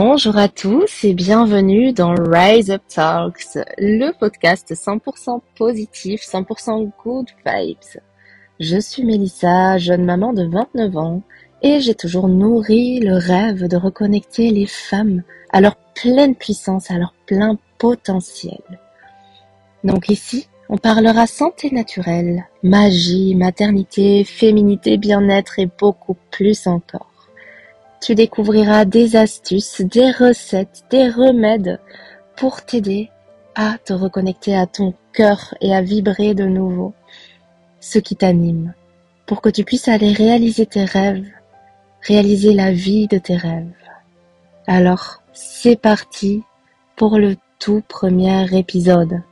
Bonjour à tous et bienvenue dans Rise Up Talks, le podcast 100% positif, 100% good vibes. Je suis Mélissa, jeune maman de 29 ans, et j'ai toujours nourri le rêve de reconnecter les femmes à leur pleine puissance, à leur plein potentiel. Donc ici, on parlera santé naturelle, magie, maternité, féminité, bien-être et beaucoup plus encore. Tu découvriras des astuces, des recettes, des remèdes pour t'aider à te reconnecter à ton cœur et à vibrer de nouveau ce qui t'anime, pour que tu puisses aller réaliser tes rêves, réaliser la vie de tes rêves. Alors, c'est parti pour le tout premier épisode.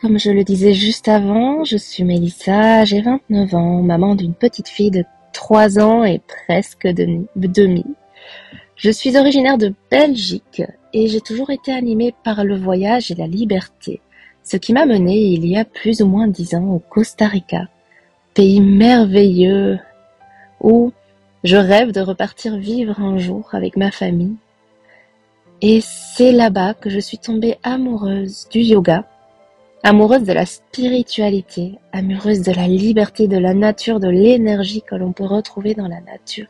Comme je le disais juste avant, je suis Mélissa, j'ai 29 ans, maman d'une petite fille de 3 ans et presque demi. Je suis originaire de Belgique et j'ai toujours été animée par le voyage et la liberté, ce qui m'a menée il y a plus ou moins 10 ans au Costa Rica, pays merveilleux où je rêve de repartir vivre un jour avec ma famille. Et c'est là-bas que je suis tombée amoureuse du yoga amoureuse de la spiritualité, amoureuse de la liberté, de la nature, de l'énergie que l'on peut retrouver dans la nature.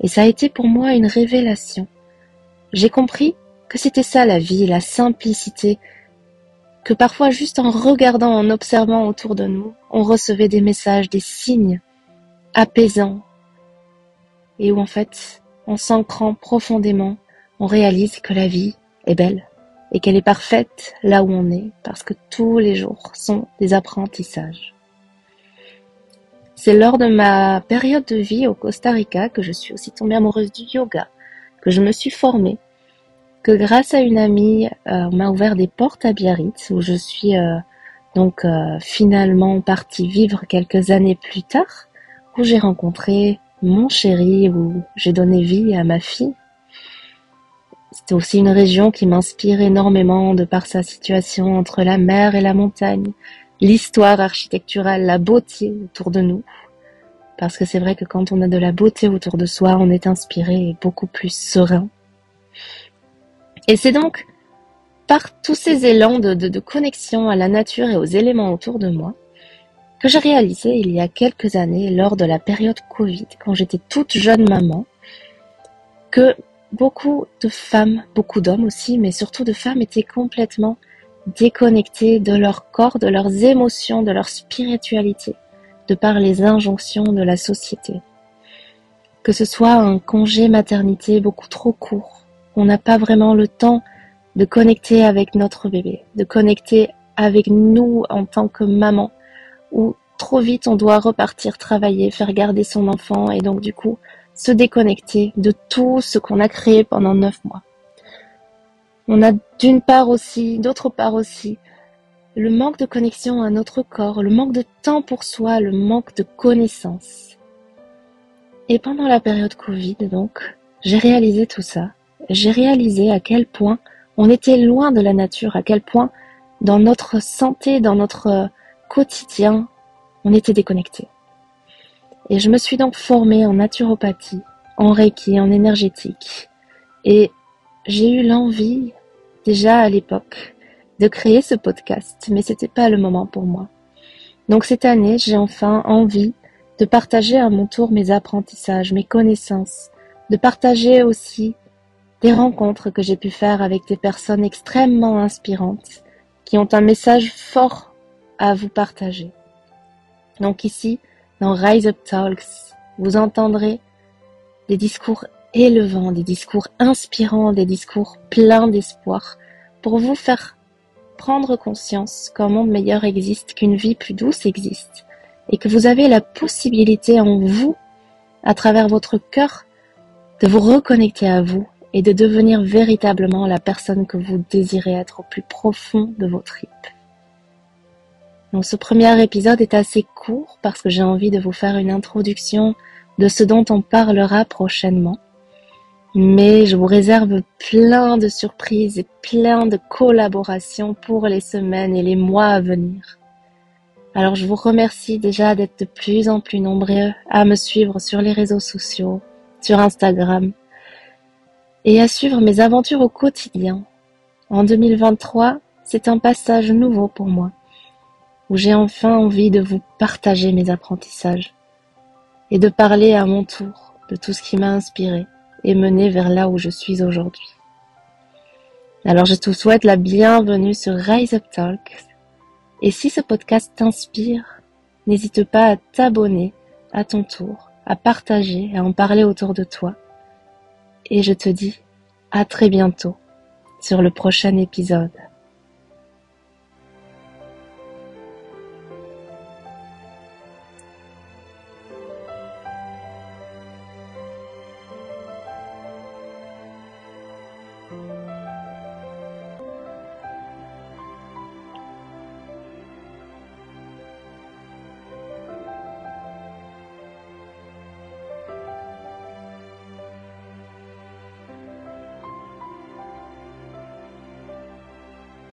Et ça a été pour moi une révélation. J'ai compris que c'était ça la vie, la simplicité, que parfois juste en regardant, en observant autour de nous, on recevait des messages, des signes apaisants, et où en fait, en s'ancrant profondément, on réalise que la vie est belle et qu'elle est parfaite là où on est, parce que tous les jours sont des apprentissages. C'est lors de ma période de vie au Costa Rica que je suis aussi tombée amoureuse du yoga, que je me suis formée, que grâce à une amie, euh, on m'a ouvert des portes à Biarritz, où je suis euh, donc euh, finalement partie vivre quelques années plus tard, où j'ai rencontré mon chéri, où j'ai donné vie à ma fille, c'est aussi une région qui m'inspire énormément de par sa situation entre la mer et la montagne, l'histoire architecturale, la beauté autour de nous. Parce que c'est vrai que quand on a de la beauté autour de soi, on est inspiré et beaucoup plus serein. Et c'est donc par tous ces élans de, de, connexion à la nature et aux éléments autour de moi que j'ai réalisé il y a quelques années, lors de la période Covid, quand j'étais toute jeune maman, que beaucoup de femmes, beaucoup d'hommes aussi, mais surtout de femmes étaient complètement déconnectées de leur corps, de leurs émotions, de leur spiritualité, de par les injonctions de la société. Que ce soit un congé maternité beaucoup trop court, on n'a pas vraiment le temps de connecter avec notre bébé, de connecter avec nous en tant que maman, ou trop vite on doit repartir travailler, faire garder son enfant, et donc du coup se déconnecter de tout ce qu'on a créé pendant neuf mois. On a d'une part aussi, d'autre part aussi, le manque de connexion à notre corps, le manque de temps pour soi, le manque de connaissances. Et pendant la période Covid, donc, j'ai réalisé tout ça. J'ai réalisé à quel point on était loin de la nature, à quel point dans notre santé, dans notre quotidien, on était déconnecté. Et je me suis donc formée en naturopathie, en reiki, en énergétique. Et j'ai eu l'envie, déjà à l'époque, de créer ce podcast, mais c'était pas le moment pour moi. Donc cette année, j'ai enfin envie de partager à mon tour mes apprentissages, mes connaissances, de partager aussi des rencontres que j'ai pu faire avec des personnes extrêmement inspirantes qui ont un message fort à vous partager. Donc ici, dans Rise Up Talks, vous entendrez des discours élevants, des discours inspirants, des discours pleins d'espoir pour vous faire prendre conscience qu'un monde meilleur existe, qu'une vie plus douce existe et que vous avez la possibilité en vous, à travers votre cœur, de vous reconnecter à vous et de devenir véritablement la personne que vous désirez être au plus profond de vos tripes. Donc ce premier épisode est assez court parce que j'ai envie de vous faire une introduction de ce dont on parlera prochainement. Mais je vous réserve plein de surprises et plein de collaborations pour les semaines et les mois à venir. Alors je vous remercie déjà d'être de plus en plus nombreux à me suivre sur les réseaux sociaux, sur Instagram, et à suivre mes aventures au quotidien. En 2023, c'est un passage nouveau pour moi, où j'ai enfin envie de vous partager mes apprentissages et de parler à mon tour de tout ce qui m'a inspiré et mené vers là où je suis aujourd'hui. Alors je te souhaite la bienvenue sur Rise Up Talks. Et si ce podcast t'inspire, n'hésite pas à t'abonner à ton tour, à partager, à en parler autour de toi. Et je te dis à très bientôt sur le prochain épisode.